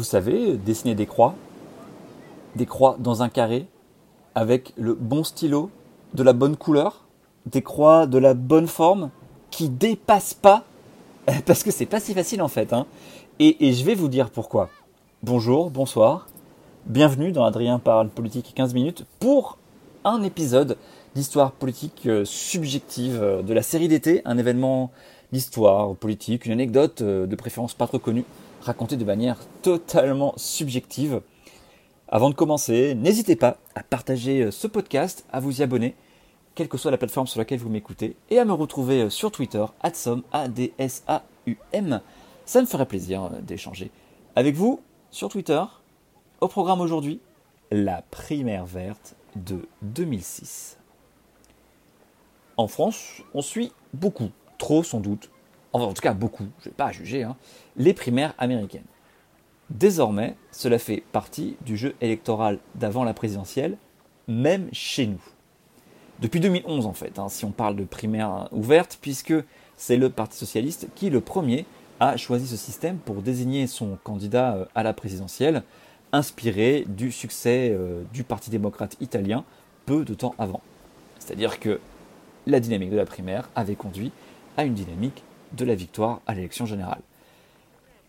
Vous savez, dessiner des croix, des croix dans un carré, avec le bon stylo, de la bonne couleur, des croix de la bonne forme, qui dépassent pas, parce que c'est pas si facile en fait. Hein. Et, et je vais vous dire pourquoi. Bonjour, bonsoir, bienvenue dans Adrien parle politique 15 minutes pour un épisode d'histoire politique euh, subjective euh, de la série d'été, un événement d'histoire politique, une anecdote euh, de préférence pas trop connue raconté de manière totalement subjective. Avant de commencer, n'hésitez pas à partager euh, ce podcast, à vous y abonner, quelle que soit la plateforme sur laquelle vous m'écoutez, et à me retrouver euh, sur Twitter, adsom, A-D-S-A-U-M. Ça me ferait plaisir euh, d'échanger avec vous sur Twitter. Au programme aujourd'hui, la primaire verte de 2006. En France, on suit beaucoup, trop sans doute, en tout cas beaucoup, je ne vais pas juger, hein, les primaires américaines. Désormais, cela fait partie du jeu électoral d'avant la présidentielle, même chez nous. Depuis 2011 en fait, hein, si on parle de primaires ouvertes, puisque c'est le Parti socialiste qui, le premier, a choisi ce système pour désigner son candidat euh, à la présidentielle, inspiré du succès euh, du Parti démocrate italien peu de temps avant. C'est-à-dire que la dynamique de la primaire avait conduit à une dynamique de la victoire à l'élection générale.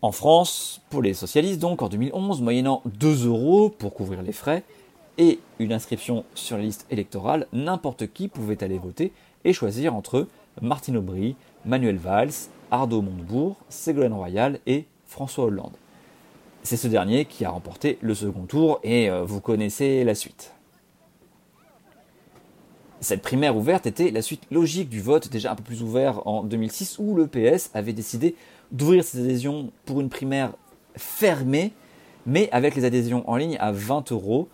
En France, pour les socialistes donc, en 2011, moyennant 2 euros pour couvrir les frais et une inscription sur la liste électorale, n'importe qui pouvait aller voter et choisir entre Martine Aubry, Manuel Valls, Ardo Montebourg, Ségolène Royal et François Hollande. C'est ce dernier qui a remporté le second tour et euh, vous connaissez la suite. Cette primaire ouverte était la suite logique du vote déjà un peu plus ouvert en 2006 où le PS avait décidé d'ouvrir ses adhésions pour une primaire fermée, mais avec les adhésions en ligne à 20 euros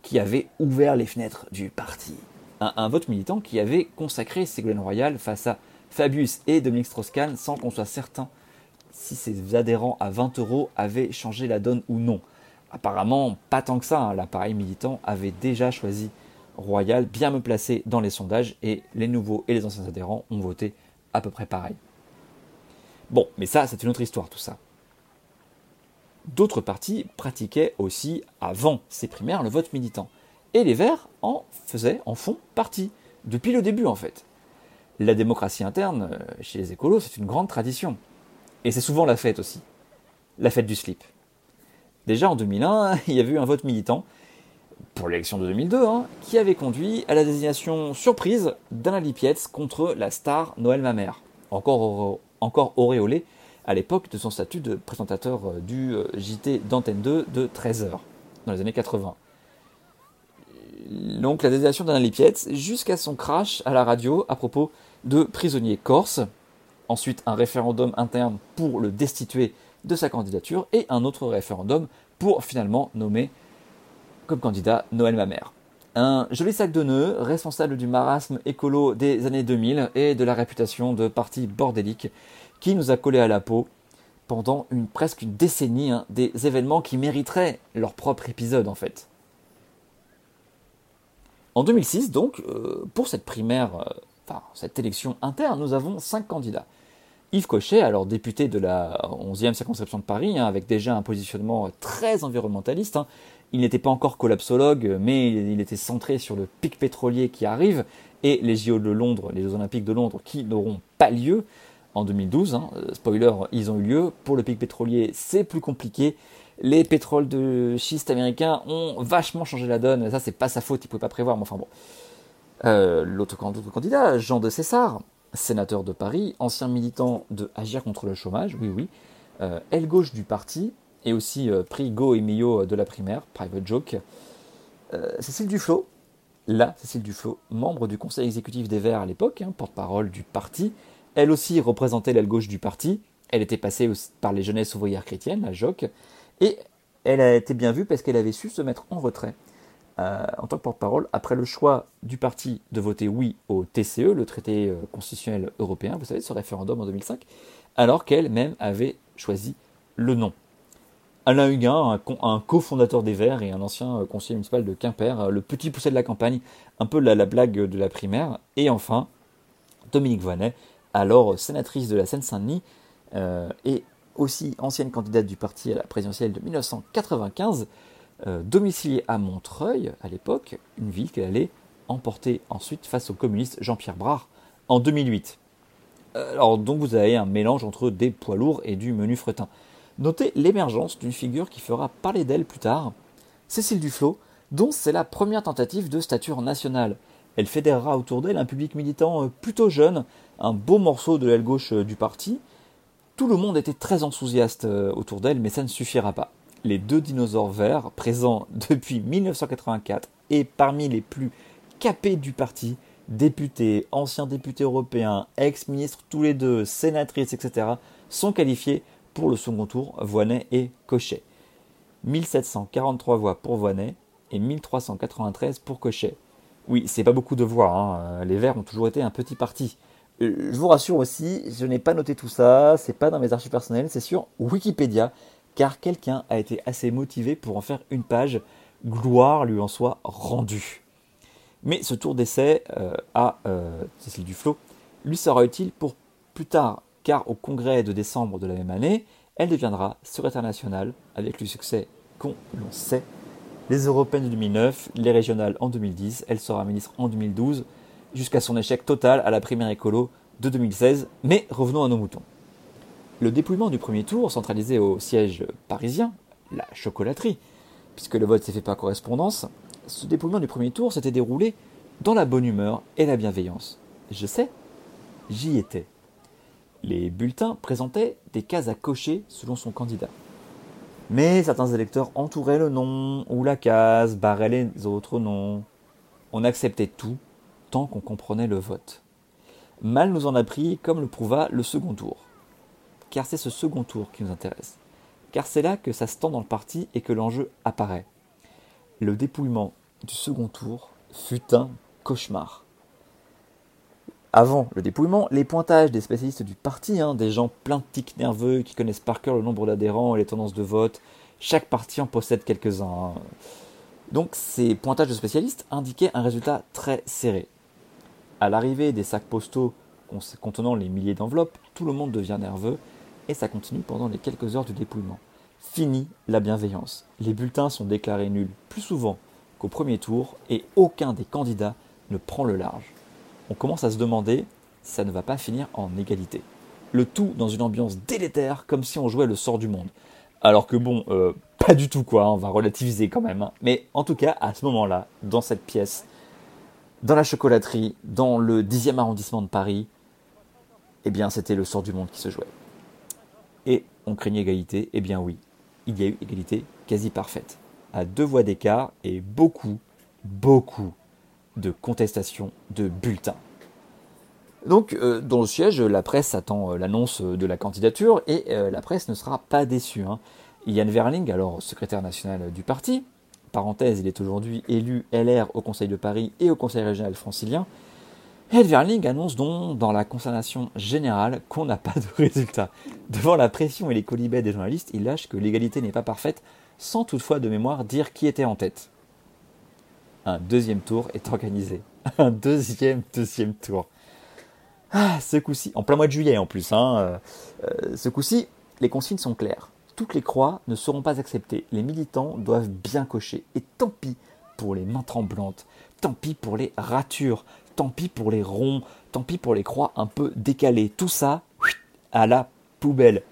qui avait ouvert les fenêtres du parti. Un, vote militant qui avait consacré Ségolène Royal face à Fabius et Dominique Strauss-Kahn sans qu'on soit certain si ces adhérents à 20 euros avaient changé la donne ou non. Apparemment, pas tant que ça, hein. l'appareil militant avait déjà choisi Royal bien me placer dans les sondages et les nouveaux et les anciens adhérents ont voté à peu près pareil. Bon, mais ça, c'est une autre histoire tout ça. D'autres partis pratiquaient aussi, avant ces primaires, le vote militant. Et les Verts en faisaient, en font partie, depuis le début en fait. La démocratie interne, euh, chez les écolos, c'est une grande tradition. Et c'est souvent la fête aussi. La fête du slip. Déjà en 2001, il y avait eu un vote militant pour l'élection de 2002, hein, qui avait conduit à la désignation surprise d'Alain Lipietz contre la star Noël Mamère, encore, encore auréolé à l'époque de son statut de présentateur euh, du euh, JT d'Antenne 2 de 13h, dans les années 80. Donc la désignation d'Alain Lipietz jusqu'à son crash à la radio à propos de prisonniers corses, ensuite un référendum interne pour le destituer de sa candidature et un autre référendum pour finalement nommer comme candidat Noël Mamère. Un joli sac de nœuds, responsable du marasme écolo des années 2000 et de la réputation de parti bordélique qui nous a collé à la peau pendant une, presque une décennie hein, des événements qui mériteraient leur propre épisode en fait. En 2006 donc, euh, pour cette primaire, euh, enfin cette élection interne, nous avons cinq candidats. Yves Cochet, alors député de la 11e circonscription de Paris, hein, avec déjà un positionnement très environnementaliste, hein, il n'était pas encore collapsologue, mais il était centré sur le pic pétrolier qui arrive et les JO de Londres, les Jeux Olympiques de Londres qui n'auront pas lieu en 2012. Hein. Euh, spoiler, ils ont eu lieu. Pour le pic pétrolier, c'est plus compliqué. Les pétroles de schiste américains ont vachement changé la donne. Ça, c'est pas sa faute, il pouvait pas prévoir. Enfin bon. Euh, l'autre candidat, Jean de César, sénateur de Paris, ancien militant de Agir contre le chômage, oui, oui, euh, aile gauche du parti, aussi euh, prix Go et Mio de la primaire, Private Joke. Euh, Cécile Duflo, là, Cécile Duflot, membre du conseil exécutif des Verts à l'époque, hein, porte-parole du parti, elle aussi représentait l'aile gauche du parti, elle était passée par les jeunesses ouvrières chrétiennes, la JOC, et elle a été bien vue parce qu'elle avait su se mettre en retrait euh, en tant que porte-parole après le choix du parti de voter oui au TCE, le traité euh, constitutionnel européen, vous savez, ce référendum en 2005, alors qu'elle-même avait choisi le non. Alain Huguin, un, cofondateur des Verts et un ancien euh, conseiller municipal de Quimper, le petit poussé de la campagne, un peu la, blague de la primaire. Et enfin, Dominique Voinet, alors sénatrice de la Seine-Saint-Denis et aussi ancienne candidate du parti à la présidentielle de 1995, euh, domiciliée à Montreuil à l'époque, une ville qu'elle allait emporter ensuite face au communiste Jean-Pierre Brard en 2008. Euh, alors donc vous avez un mélange entre des poids lourds et du menu fretin. Notez l'émergence d'une figure qui fera parler d'elle plus tard, Cécile Duflot, dont c'est la première tentative de stature nationale. Elle fédérera autour d'elle un public militant euh, plutôt jeune, un beau morceau de l'aile gauche du parti, tout le monde était très enthousiaste euh, autour d'elle, mais ça ne suffira pas. Les deux dinosaures verts, présents depuis 1984 et parmi les plus capés du parti, députés, anciens députés européens, ex-ministres tous les deux, sénatrices, etc., sont qualifiés le second tour, Voinet et Cochet. 1743 voix pour Voinet et 1393 pour Cochet. Oui, c'est pas beaucoup de voix, hein. les Verts ont toujours été un petit parti. Euh, je vous rassure aussi, je n'ai pas noté tout ça, c'est pas dans mes archives personnelles, c'est sur Wikipédia, car quelqu'un a été assez motivé pour en faire une page, gloire lui en soit rendue. Mais ce tour d'essai euh, à euh, Cécile Duflot lui sera utile pour plus tard, car au congrès de décembre de la même année, elle deviendra secrétaire nationale avec le succès qu'on l'on sait. Les européennes de 2009, les régionales en 2010, elle sera ministre en 2012, jusqu'à son échec total à la primaire écolo de 2016. Mais revenons à nos moutons. Le dépouillement du premier tour, centralisé au siège parisien, la chocolaterie, puisque le vote s'est fait par correspondance, ce dépouillement du premier tour s'était déroulé dans la bonne humeur et la bienveillance. Je sais, j'y étais. Les bulletins présentaient des cases à cocher selon son candidat. Mais certains électeurs entouraient le nom ou la case, barraient les autres noms. On acceptait tout tant qu'on comprenait le vote. Mal nous en a pris, comme le prouva le second tour. Car c'est ce second tour qui nous intéresse. Car c'est là que ça se tend dans le parti et que l'enjeu apparaît. Le dépouillement du second tour fut un cauchemar. Avant le dépouillement, les pointages des spécialistes du parti, hein, des gens pleins de tics nerveux qui connaissent par cœur le nombre d'adhérents et les tendances de vote, chaque parti en possède quelques-uns. Hein. Donc ces pointages de spécialistes indiquaient un résultat très serré. À l'arrivée des sacs postaux contenant les milliers d'enveloppes, tout le monde devient nerveux et ça continue pendant les quelques heures du dépouillement. Fini la bienveillance. Les bulletins sont déclarés nuls plus souvent qu'au premier tour et aucun des candidats ne prend le large. On commence à se demander ça ne va pas finir en égalité. Le tout dans une ambiance délétère comme si on jouait le sort du monde. Alors que bon, euh, pas du tout quoi, on va relativiser quand même. Hein. Mais en tout cas, à ce moment-là, dans cette pièce, dans la chocolaterie, dans le 10e arrondissement de Paris, eh bien, c'était le sort du monde qui se jouait. Et on craignait égalité, eh bien oui, il y a eu égalité quasi parfaite, à deux voix d'écart et beaucoup, beaucoup de contestations de bulletins. Donc, euh, dans le siège, la presse attend euh, l'annonce de la candidature et euh, la presse ne sera pas déçue. Hein. Yann Verling, alors secrétaire national du parti, parenthèse, il est aujourd'hui élu LR au Conseil de Paris et au Conseil régional francilien. Ed Verling annonce donc dans la consternation générale qu'on n'a pas de résultat. Devant la pression et les colibets des journalistes, il lâche que l'égalité n'est pas parfaite, sans toutefois de mémoire dire qui était en tête. Un deuxième tour est organisé. Un deuxième, deuxième tour. Ah, ce coup-ci, en plein mois de juillet en plus, hein, euh, euh, ce coup-ci, les consignes sont claires toutes les croix ne seront pas acceptées. Les militants doivent bien cocher. Et tant pis pour les mains tremblantes, tant pis pour les ratures, tant pis pour les ronds, tant pis pour les croix un peu décalées. Tout ça, à la poubelle.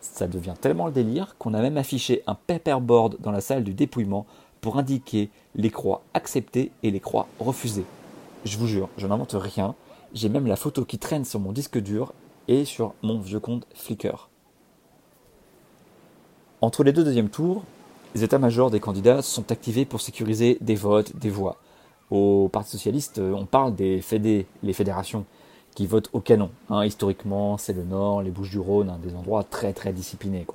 Ça devient tellement le délire qu'on a même affiché un paperboard dans la salle du dépouillement pour indiquer les croix acceptées et les croix refusées. Je vous jure, je n'invente rien. J'ai même la photo qui traîne sur mon disque dur et sur mon vieux compte Flickr. Entre les deux deuxièmes tours, les états-majors des candidats sont activés pour sécuriser des votes, des voix. au Parti Socialiste, on parle des fédés, les fédérations qui votent au canon. Hein. historiquement, c'est le Nord, les Bouches-du-Rhône, des endroits très très disciplinés.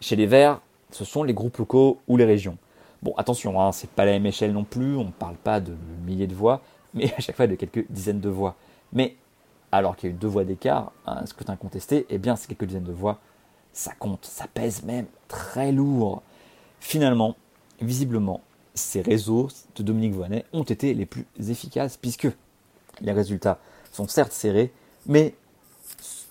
Chez les Verts, ce sont les groupes locaux ou les régions. Bon, attention, hein, c'est pas la même échelle non plus, on ne parle pas de milliers de voix, mais à chaque fois de quelques dizaines de voix. Mais alors qu'il y a eu deux voix d'écart, un scrutin contesté, eh bien ces quelques dizaines de voix, ça compte, ça pèse même très lourd. Finalement, visiblement, ces réseaux de Dominique Voynet ont été les plus efficaces, puisque les résultats sont certes serrés, mais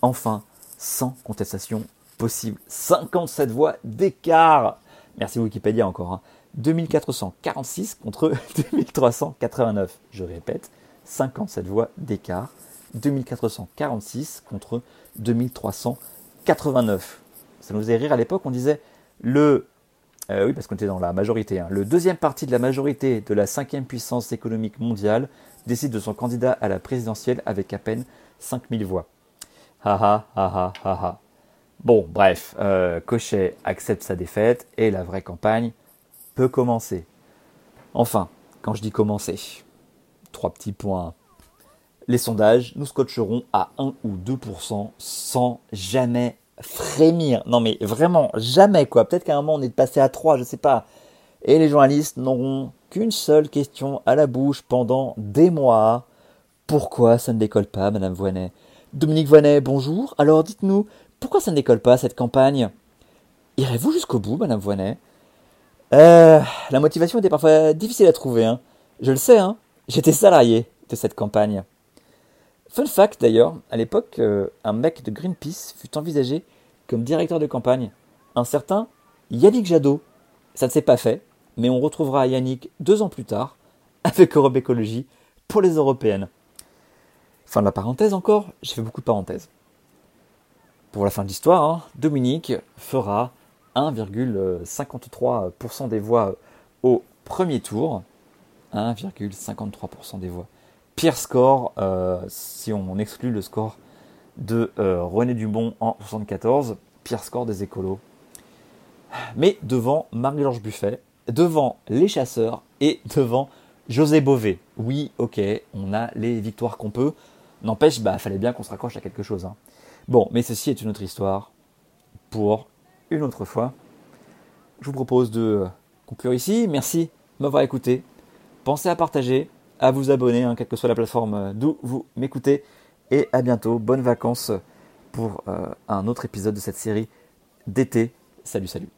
enfin, sans contestation possible. 57 voix d'écart Merci Wikipédia encore. Hein. 2446 contre 2389. Je répète, 57 voix d'écart. 2446 contre 2389. Ça nous faisait rire à l'époque, on disait le... Euh, oui, parce qu'on était dans la majorité. Hein. le deuxième parti de la majorité de la cinquième puissance économique mondiale décide de son candidat à la présidentielle avec à peine 5000 voix. Ha ha ha ha ha Bon, bref, euh, Cochet accepte sa défaite et la vraie campagne commencer. Enfin, quand je dis commencer, trois petits points. Les sondages nous scotcheront à 1 ou 2% sans jamais frémir. Non mais vraiment, jamais quoi. Peut-être qu'à un moment on est passé à 3, je sais pas. Et les journalistes n'auront qu'une seule question à la bouche pendant des mois. Pourquoi ça ne décolle pas, Madame Voinet Dominique Voinet, bonjour. Alors dites-nous, pourquoi ça ne décolle pas cette campagne? Irez-vous jusqu'au bout, Madame Voinet euh, la motivation était parfois difficile à trouver. Hein. Je le sais, hein. j'étais salarié de cette campagne. Fun fact d'ailleurs, à l'époque, euh, un mec de Greenpeace fut envisagé comme directeur de campagne. Un certain Yannick Jadot. Ça ne s'est pas fait, mais on retrouvera Yannick deux ans plus tard avec Europe Écologie pour les européennes. Fin de la parenthèse encore, j'ai fait beaucoup de parenthèses. Pour la fin de l'histoire, hein, Dominique fera 1,53% des voix au premier tour. 1,53% des voix. Pire score, euh, si on exclut le score de euh, René Dubon en 74, pire score des écolos. Mais devant Marie-Georges Buffet, devant les chasseurs et devant José Bové. Oui, ok, on a les victoires qu'on peut. N'empêche, bah, fallait bien qu'on se raccroche à quelque chose. Hein. Bon, mais ceci est une autre histoire pour une autre fois. Je vous propose de conclure ici. Merci de m'avoir écouté. Pensez à partager, à vous abonner, hein, quelle que soit la plateforme d'où vous m'écoutez. Et à bientôt. Bonnes vacances pour euh, un autre épisode de cette série d'été. Salut, salut.